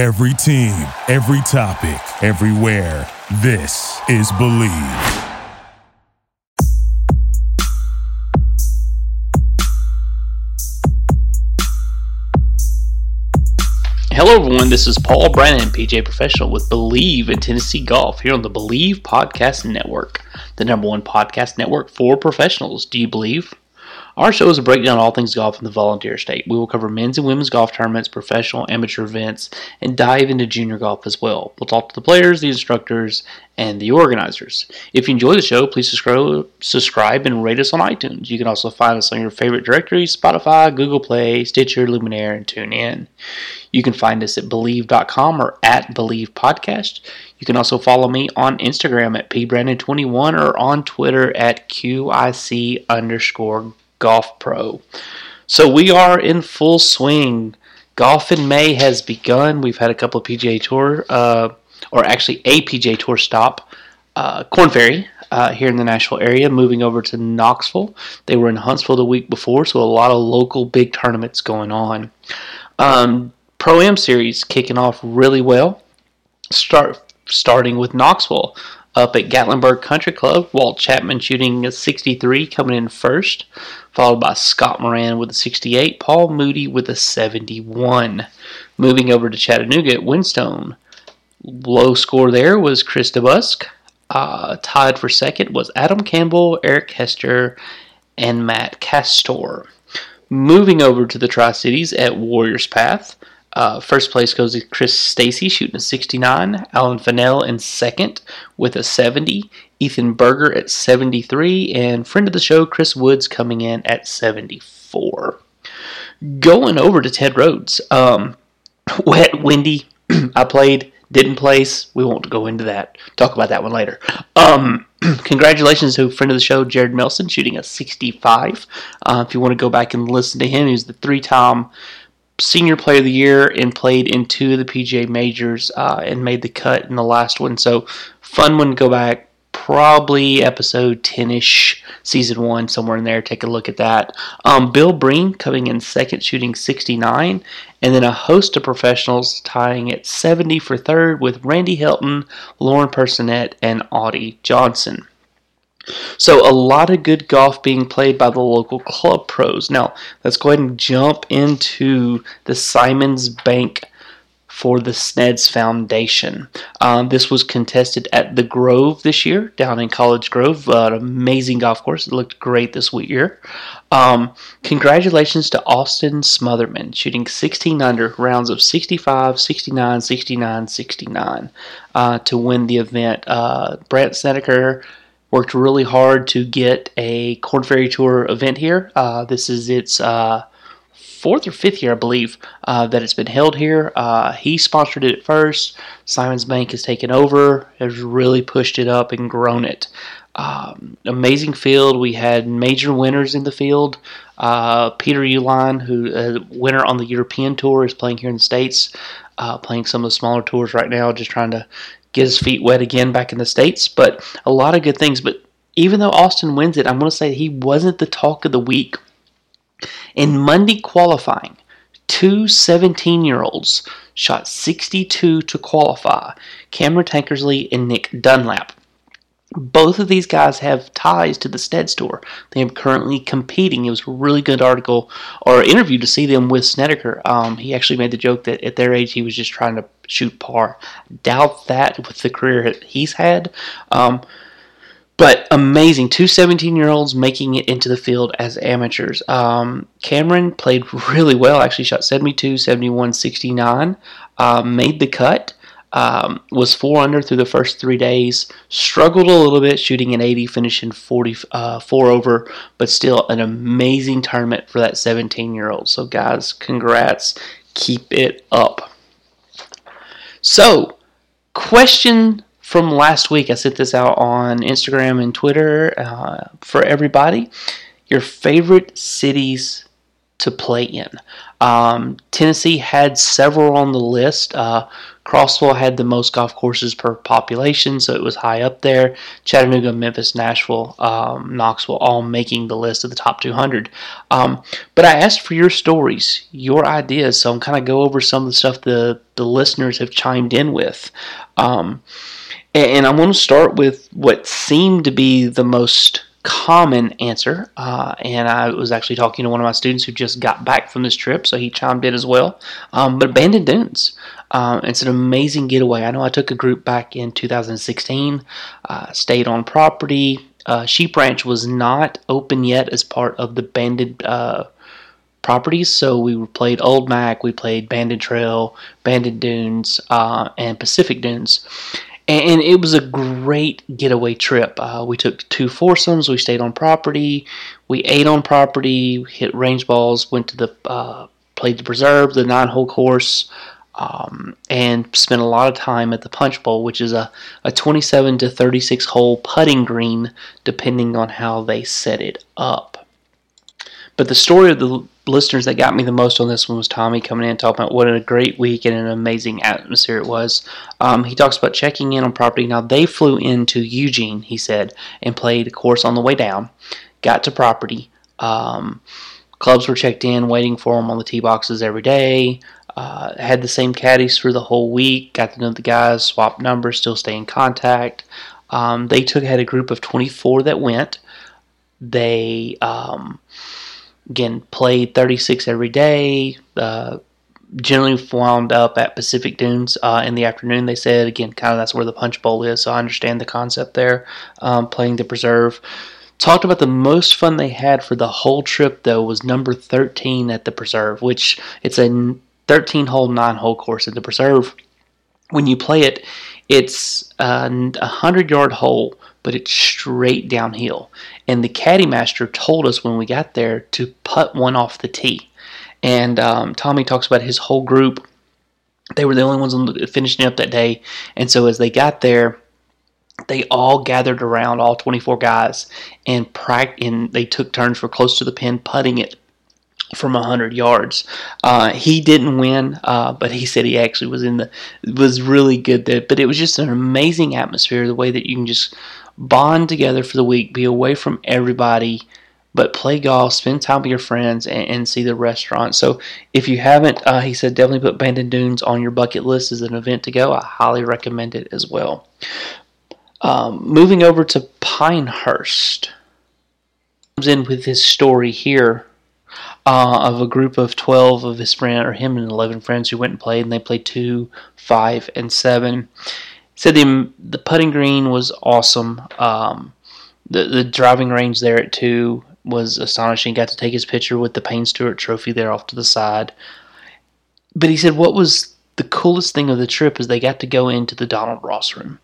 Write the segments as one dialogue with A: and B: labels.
A: Every team, every topic, everywhere. This is Bleav.
B: Hello, everyone. This is Paul Brennan, PGA Professional with Bleav in Tennessee Golf here on the Bleav Podcast Network, the number one podcast network for professionals. Do you believe? Our show is a breakdown of all things golf in the volunteer state. We will cover men's and women's golf tournaments, professional, amateur events, and dive into junior golf as well. We'll talk to the players, the instructors, and the organizers. If you enjoy the show, please subscribe, and rate us on iTunes. You can also find us on your favorite directories Spotify, Google Play, Stitcher, Luminary, and TuneIn. You can find us at Bleav.com or at Bleav Podcast. You can also follow me on Instagram at pbrennan21 or on Twitter at QIC underscore golf pro. So we are in full swing. Golf in May has begun. We've had a couple of PGA Tour, uh, or actually a PGA Tour stop, uh, Korn Ferry uh, here in the Nashville area, moving over to Knoxville. They were in Huntsville the week before, so a lot of local big tournaments going on. Um, Pro Am series kicking off really well. Start starting with Knoxville up at Gatlinburg Country Club. Walt Chapman shooting a 63, coming in first, followed by Scott Moran with a 68, Paul Moody with a 71. Moving over to Chattanooga at Windstone. Low score there was Chris DeBusk. Uh, tied for second was Adam Campbell, Eric Hester, and Matt Castor. Moving over to the Tri Cities at Warriors Path. Uh, first place goes to Chris Stacy shooting a 69, Alan Fennell in second with a 70, Ethan Berger at 73, and friend of the show Chris Woods coming in at 74. Going over to Ted Rhodes, um, wet, windy. I played, didn't place. We won't go into that. Talk about that one later. Um, congratulations to friend of the show Jared Melson shooting a 65. Uh, if you want to go back and listen to him, he's the three-time Senior Player of the Year and played in two of the PGA majors uh, and made the cut in the last one. So fun one to go back. Probably episode 10 ish, season one, somewhere in there. Take a look at that. Um, Bill Breen coming in second, shooting 69. And then a host of professionals tying at 70 for third with Randy Hilton, Lauren Personette, and Audie Johnson. So a lot of good golf being played by the local club pros. Now let's go ahead and jump into the Simmons Bank for the Sneds Foundation. Um, this was contested at the Grove this year, down in College Grove. Uh, an amazing golf course. It looked great this year. Um, congratulations to Austin Smotherman, shooting 16 under rounds of 65, 69, 69, 69 uh, to win the event. Uh, Brandt Snedeker worked really hard to get a Korn Ferry Tour event here. Uh, this is its uh, fourth or fifth year, I believe, uh, that it's been held here. Uh, he sponsored it at first. Simmons Bank has taken over, has really pushed it up and grown it. Um, amazing field. We had major winners in the field. Uh, Peter Uihlein, who uh, winner on the European Tour, is playing here in the States, playing some of the smaller tours right now, just trying to get his feet wet again back in the States. But a lot of good things. But even though Austin wins it, I'm going to say he wasn't the talk of the week. In Monday qualifying, two 17 year olds shot 62 to qualify Cameron Tankersley and Nick Dunlap. Both of these guys have ties to the Sneds store. They are currently competing. It was a really good article or interview to see them with Snedeker. Um, he actually made the joke that at their age he was just trying to shoot par. Doubt that with the career he's had. Um, but amazing. Two 17 year olds making it into the field as amateurs. Um, Cameron played really well, actually shot 72, 71, 69, uh, made the cut. Um, was four under through the first three days. Struggled a little bit, shooting an 80, finishing 44 uh, over, but still an amazing tournament for that 17 year old. So, guys, congrats. Keep it up. So, question from last week. I sent this out on Instagram and Twitter uh, for everybody. Your favorite cities to play in. Um, Tennessee had several on the list. Uh, Crossville had the most golf courses per population, so it was high up there. Chattanooga, Memphis, Nashville, um, Knoxville, all making the list of the top 200. Um, but I asked for your stories, your ideas, so I'm kind of go over some of the stuff the the listeners have chimed in with. Um, and, and I'm going to start with what seemed to be the most common answer. Uh, and I was actually talking to one of my students who just got back from this trip, so he chimed in as well. Um, but Bandon Dunes. Uh, it's an amazing getaway. I know I took a group back in 2016, uh, stayed on property. Uh, Sheep Ranch was not open yet as part of the Bandon uh, properties, so we played Old Mac, we played Bandon Trail, Bandon Dunes, uh, and Pacific Dunes and it was a great getaway trip. Uh, we took two foursomes. We stayed on property. We ate on property. Hit range balls. Went to the uh, played the preserve, the nine hole course, um, and spent a lot of time at the punch bowl, which is a, a 27 to 36 hole putting green, depending on how they set it up. But the story of the listeners that got me the most on this one was Tommy coming in talking about what a great week and an amazing atmosphere it was. Um, he talks about checking in on property. Now they flew into Eugene, he said, and played a course on the way down. Got to property. Um, clubs were checked in, waiting for them on the tee boxes every day. Uh, had the same caddies for the whole week. Got to know the guys, swapped numbers, still stay in contact. Um, they took had a group of 24 that went. They um, again played 36 every day. Uh, generally wound up at Pacific Dunes uh, in the afternoon. They said again, kind of that's where the Punch Bowl is. So I understand the concept there. Um, playing the preserve. Talked about the most fun they had for the whole trip though was number 13 at the preserve, which it's a 13 hole, nine hole course at the preserve. When you play it, it's a 100 yard hole but it's straight downhill. And the caddy master told us when we got there to putt one off the tee. And um, Tommy talks about his whole group. They were the only ones finishing up that day. And so as they got there, they all gathered around, all 24 guys, and, pra- and they took turns for close to the pin, putting it from 100 yards. Uh, he didn't win, uh, but he said he actually was in the was really good there. But it was just an amazing atmosphere. The way that you can just bond together for the week, be away from everybody, but play golf, spend time with your friends, and, and see the restaurant. So if you haven't, uh, he said definitely put Bandon Dunes on your bucket list as an event to go. I highly recommend it as well. Um, moving over to Pinehurst comes in with his story here uh, of a group of 12 of his friends, or him and 11 friends who went and played, and they played 2, 5, and 7 said the the putting green was awesome. Um, the the driving range there at two was astonishing. Got to take his picture with the Payne Stewart Trophy there off to the side. But he said what was the coolest thing of the trip is they got to go into the Donald Ross room.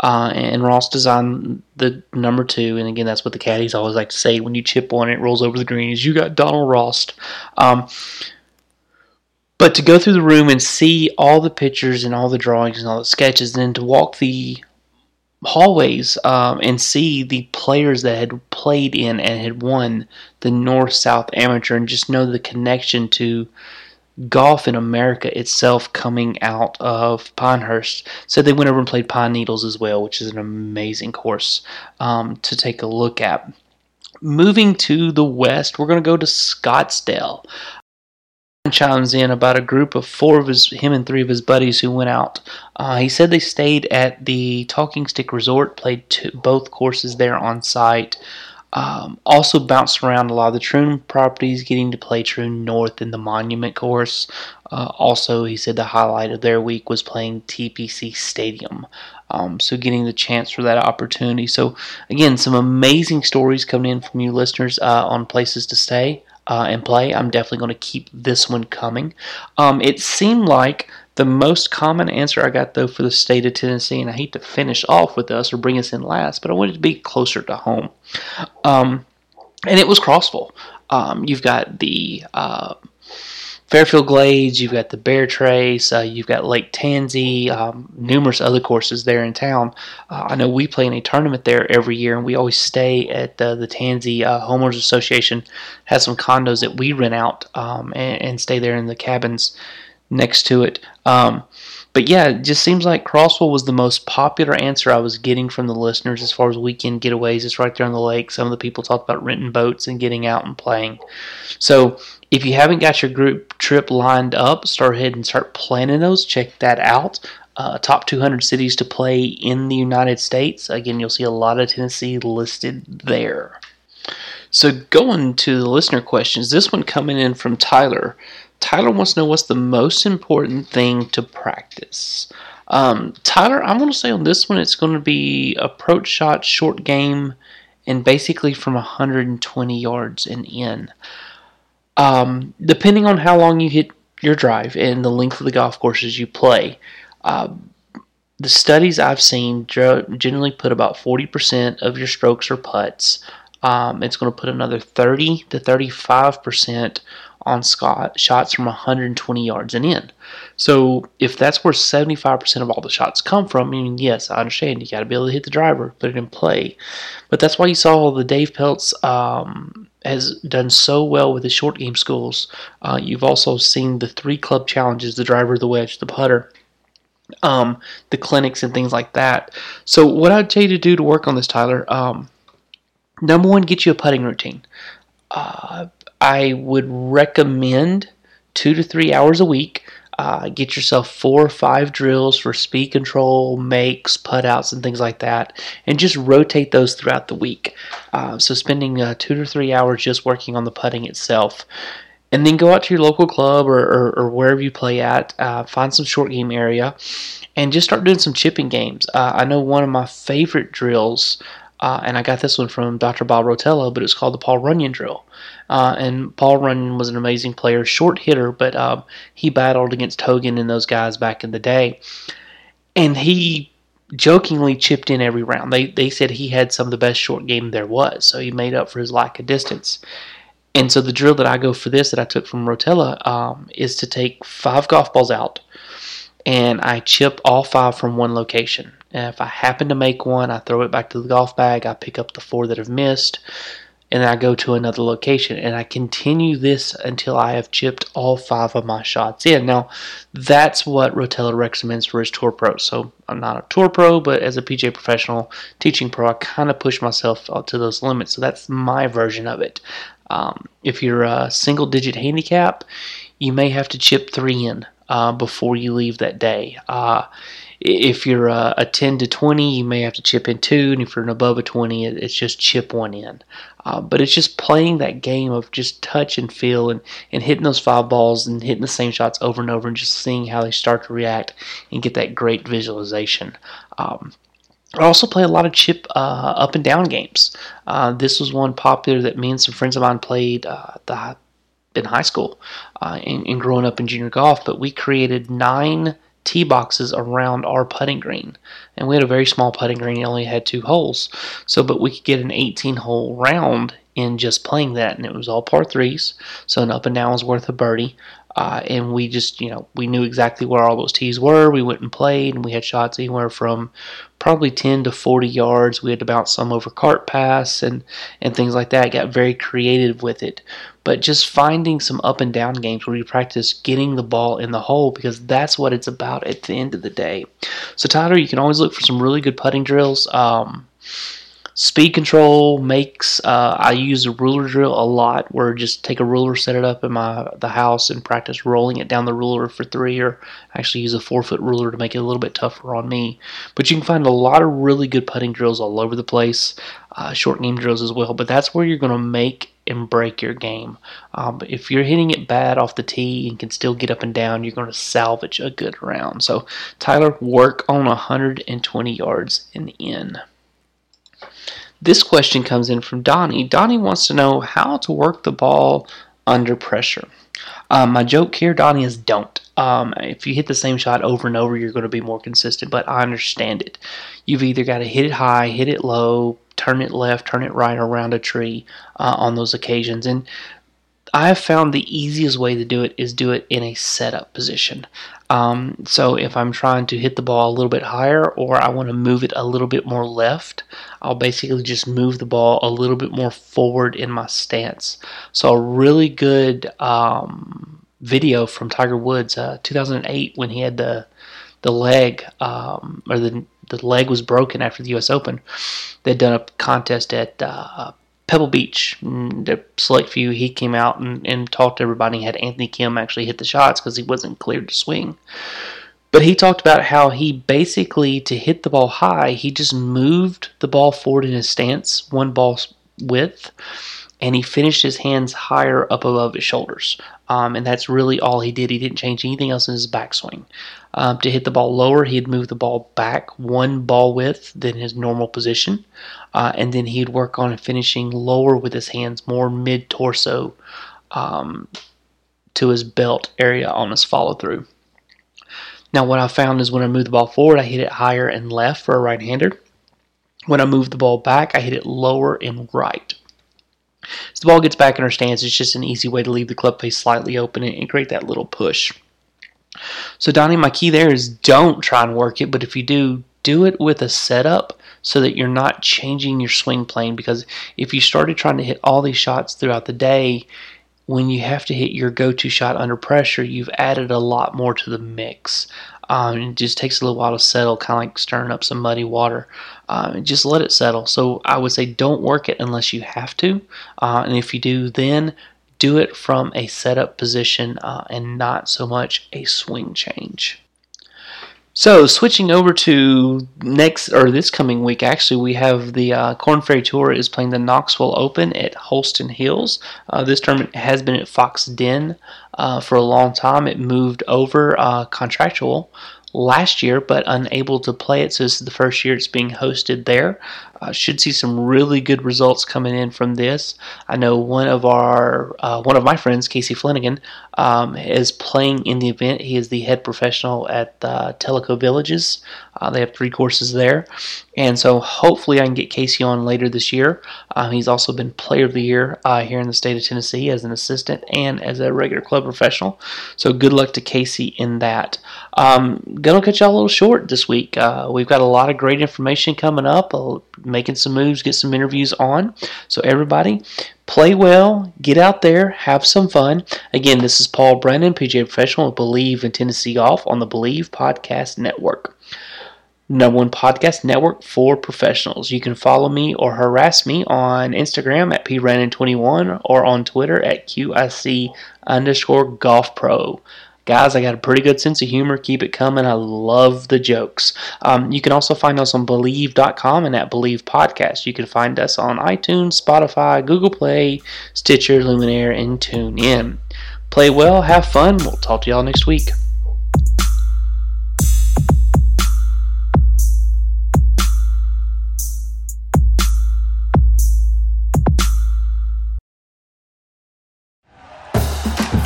B: Uh, and Ross designed the number two, and again, that's what the caddies always like to say when you chip one, it rolls over the green. Is you got Donald Ross. Um, but to go through the room and see all the pictures and all the drawings and all the sketches, and then to walk the hallways um, and see the players that had played in and had won the North South Amateur, and just know the connection to golf in America itself coming out of Pinehurst. So they went over and played Pine Needles as well, which is an amazing course um, to take a look at. Moving to the west, we're going to go to Scottsdale chimes in about a group of four of his, him and three of his buddies who went out. Uh, he said they stayed at the Talking Stick Resort, played two, both courses there on site. Um, also bounced around a lot of the Troon properties, getting to play Troon North in the Monument course. Uh, also, he said the highlight of their week was playing TPC Stadium. Um, so, getting the chance for that opportunity. So, again, some amazing stories coming in from you listeners uh, on places to stay uh, and play. I'm definitely going to keep this one coming. Um, it seemed like the most common answer I got, though, for the state of Tennessee, and I hate to finish off with us or bring us in last, but I wanted to be closer to home. Um, and it was Crossville. Um, you've got the uh, Fairfield Glades, you've got the Bear Trace, uh, you've got Lake Tansi, um, numerous other courses there in town. Uh, I know we play in a tournament there every year, and we always stay at the, the Tansi uh, Homeowners Association. Has some condos that we rent out um, and, and, stay there in the cabins next to it. Um, but yeah, it just seems like Crossville was the most popular answer I was getting from the listeners as far as weekend getaways. It's right there on the lake. Some of the people talked about renting boats and getting out and playing. So if you haven't got your group trip lined up, start ahead and start planning those. Check that out. Uh, top 200 cities to play in the United States. Again, you'll see a lot of Tennessee listed there. So, going to the listener questions, this one coming in from Tyler. Tyler wants to know what's the most important thing to practice. Um, Tyler, I'm going to say on this one, it's going to be approach shot, short game, and basically from 120 yards and in. Um, depending on how long you hit your drive and the length of the golf courses you play, uh, the studies I've seen generally put about 40% of your strokes or putts. Um, it's going to put another 30 to 35% on Scott shots from 120 yards and in. So if that's where 75% of all the shots come from, I mean, yes, I understand you got to be able to hit the driver, put it in play. But that's why you saw all the Dave Pelz um, has done so well with the short game schools. Uh, you've also seen the three club challenges: the driver, the wedge, the putter. Um, the clinics and things like that. So, what I'd tell you to do to work on this, Tyler, um, number one, get you a putting routine. Uh, I would recommend two to three hours a week. Uh, get yourself four or five drills for speed control, makes, putt outs, and things like that, and just rotate those throughout the week. Uh, so, spending uh, two to three hours just working on the putting itself. And then go out to your local club or, or, or wherever you play at, uh, find some short game area, and just start doing some chipping games. Uh, I know one of my favorite drills uh, and I got this one from Dr. Bob Rotella, but it's called the Paul Runyon drill. Uh, and Paul Runyon was an amazing player, short hitter, but um, he battled against Hogan and those guys back in the day. And he jokingly chipped in every round. They they said he had some of the best short game there was, so he made up for his lack of distance. And so the drill that I go for this that I took from Rotella um, is to take five golf balls out, and I chip all five from one location. And if I happen to make one, I throw it back to the golf bag. I pick up the four that have missed, and then I go to another location. And I continue this until I have chipped all five of my shots in. Now, that's what Rotella recommends for his tour pro. So I'm not a tour pro, but as a PGA professional, teaching pro, I kind of push myself to those limits. So that's my version of it. Um, if you're a single digit handicap, you may have to chip three in uh, before you leave that day. Uh, if you're a, a, 10 to 20, you may have to chip in two, and if you're an above a 20, it, it's just chip one in. Uh, but it's just playing that game of just touch and feel and, and hitting those five balls and hitting the same shots over and over and just seeing how they start to react and get that great visualization. Um, I also play a lot of chip uh, up and down games. Uh, this was one popular that me and some friends of mine played uh, the, in high school uh, and, and growing up in junior golf. But we created nine tee boxes around our putting green. And we had a very small putting green, it only had two holes. So, but we could get an 18 hole round in just playing that, and it was all par threes. So, an up and down was worth a birdie. Uh, and we just, you know, we knew exactly where all those tees were. We went and played, and we had shots anywhere from probably 10 to 40 yards. We had to bounce some over cart pass and, and things like that. Got very creative with it but just finding some up and down games where you practice getting the ball in the hole because that's what it's about at the end of the day. So, Tyler, you can always look for some really good putting drills. Um, speed control makes uh, I use a ruler drill a lot where just take a ruler set it up in my the house and practice rolling it down the ruler for three or actually use a four foot ruler to make it a little bit tougher on me but you can find a lot of really good putting drills all over the place uh, short game drills as well but that's where you're going to make and break your game. Um, if you're hitting it bad off the tee and can still get up and down, you're going to salvage a good round. So, Tyler, work on 120 yards and in. This question comes in from Donnie. Donnie wants to know how to work the ball under pressure. Um, my joke here, Donnie, is don't. Um, if you hit the same shot over and over, you're going to be more consistent, but I understand it. You've either got to hit it high, hit it low, turn it left, turn it right around a tree uh, on those occasions. And I have found the easiest way to do it is do it in a setup position. Um, so if I'm trying to hit the ball a little bit higher or I want to move it a little bit more left, I'll basically just move the ball a little bit more forward in my stance. So a really good um, video from Tiger Woods, uh, 2008, when he had the the leg um, or the the leg was broken after the U.S. Open. They'd done a contest at uh, Pebble Beach. Mm, the select few, he came out and, and talked to everybody. Had Anthony Kim actually hit the shots because he wasn't cleared to swing. But he talked about how he basically, to hit the ball high, he just moved the ball forward in his stance, one ball width, and he finished his hands higher up above his shoulders. Um, and that's really all he did. He didn't change anything else in his backswing. Um, to hit the ball lower, he'd move the ball back one ball width than his normal position. Uh, and then he'd work on finishing lower with his hands, more mid torso um, to his belt area on his follow through. Now, what I found is when I move the ball forward, I hit it higher and left for a right hander. When I move the ball back, I hit it lower and right. As the ball gets back in our stance, it's just an easy way to leave the club face slightly open and create that little push. So, Donnie, my key there is don't try and work it, but if you do, do it with a setup so that you're not changing your swing plane. Because if you started trying to hit all these shots throughout the day, when you have to hit your go to shot under pressure, you've added a lot more to the mix. Um, it just takes a little while to settle, kind of like stirring up some muddy water. Um, just let it settle. So I would say don't work it unless you have to. Uh, and if you do, then do it from a setup position uh, and not so much a swing change. So switching over to next or this coming week, actually, we have the uh, Korn Ferry Tour is playing the Knoxville Open at Holston Hills. Uh, this tournament has been at Fox Den uh, for a long time. It moved over uh, contractual last year, but unable to play it. So this is the first year it's being hosted there. Uh, should see some really good results coming in from this. I know one of our uh, one of my friends, Casey Flanagan, um, is playing in the event. He is the head professional at uh, Tellico Villages. Uh, they have three courses there, and so hopefully I can get Casey on later this year. Uh, he's also been Player of the Year uh, here in the state of Tennessee as an assistant and as a regular club professional. So good luck to Casey in that. Um, gonna cut y'all a little short this week. Uh, we've got a lot of great information coming up making some moves, get some interviews on. So, everybody, play well, get out there, have some fun. Again, this is Paul Brennan, PGA Professional with Bleav in Tennessee Golf on the Bleav Podcast Network. Number one podcast network for professionals. You can follow me or harass me on Instagram at pbrennan21 or on Twitter at QIC underscore golf pro. Guys, I got a pretty good sense of humor. Keep it coming. I love the jokes. Um, you can also find us on Bleav.com and at Bleav Podcast. You can find us on iTunes, Spotify, Google Play, Stitcher, Luminary, and TuneIn. Play well, have fun. We'll talk to y'all next week.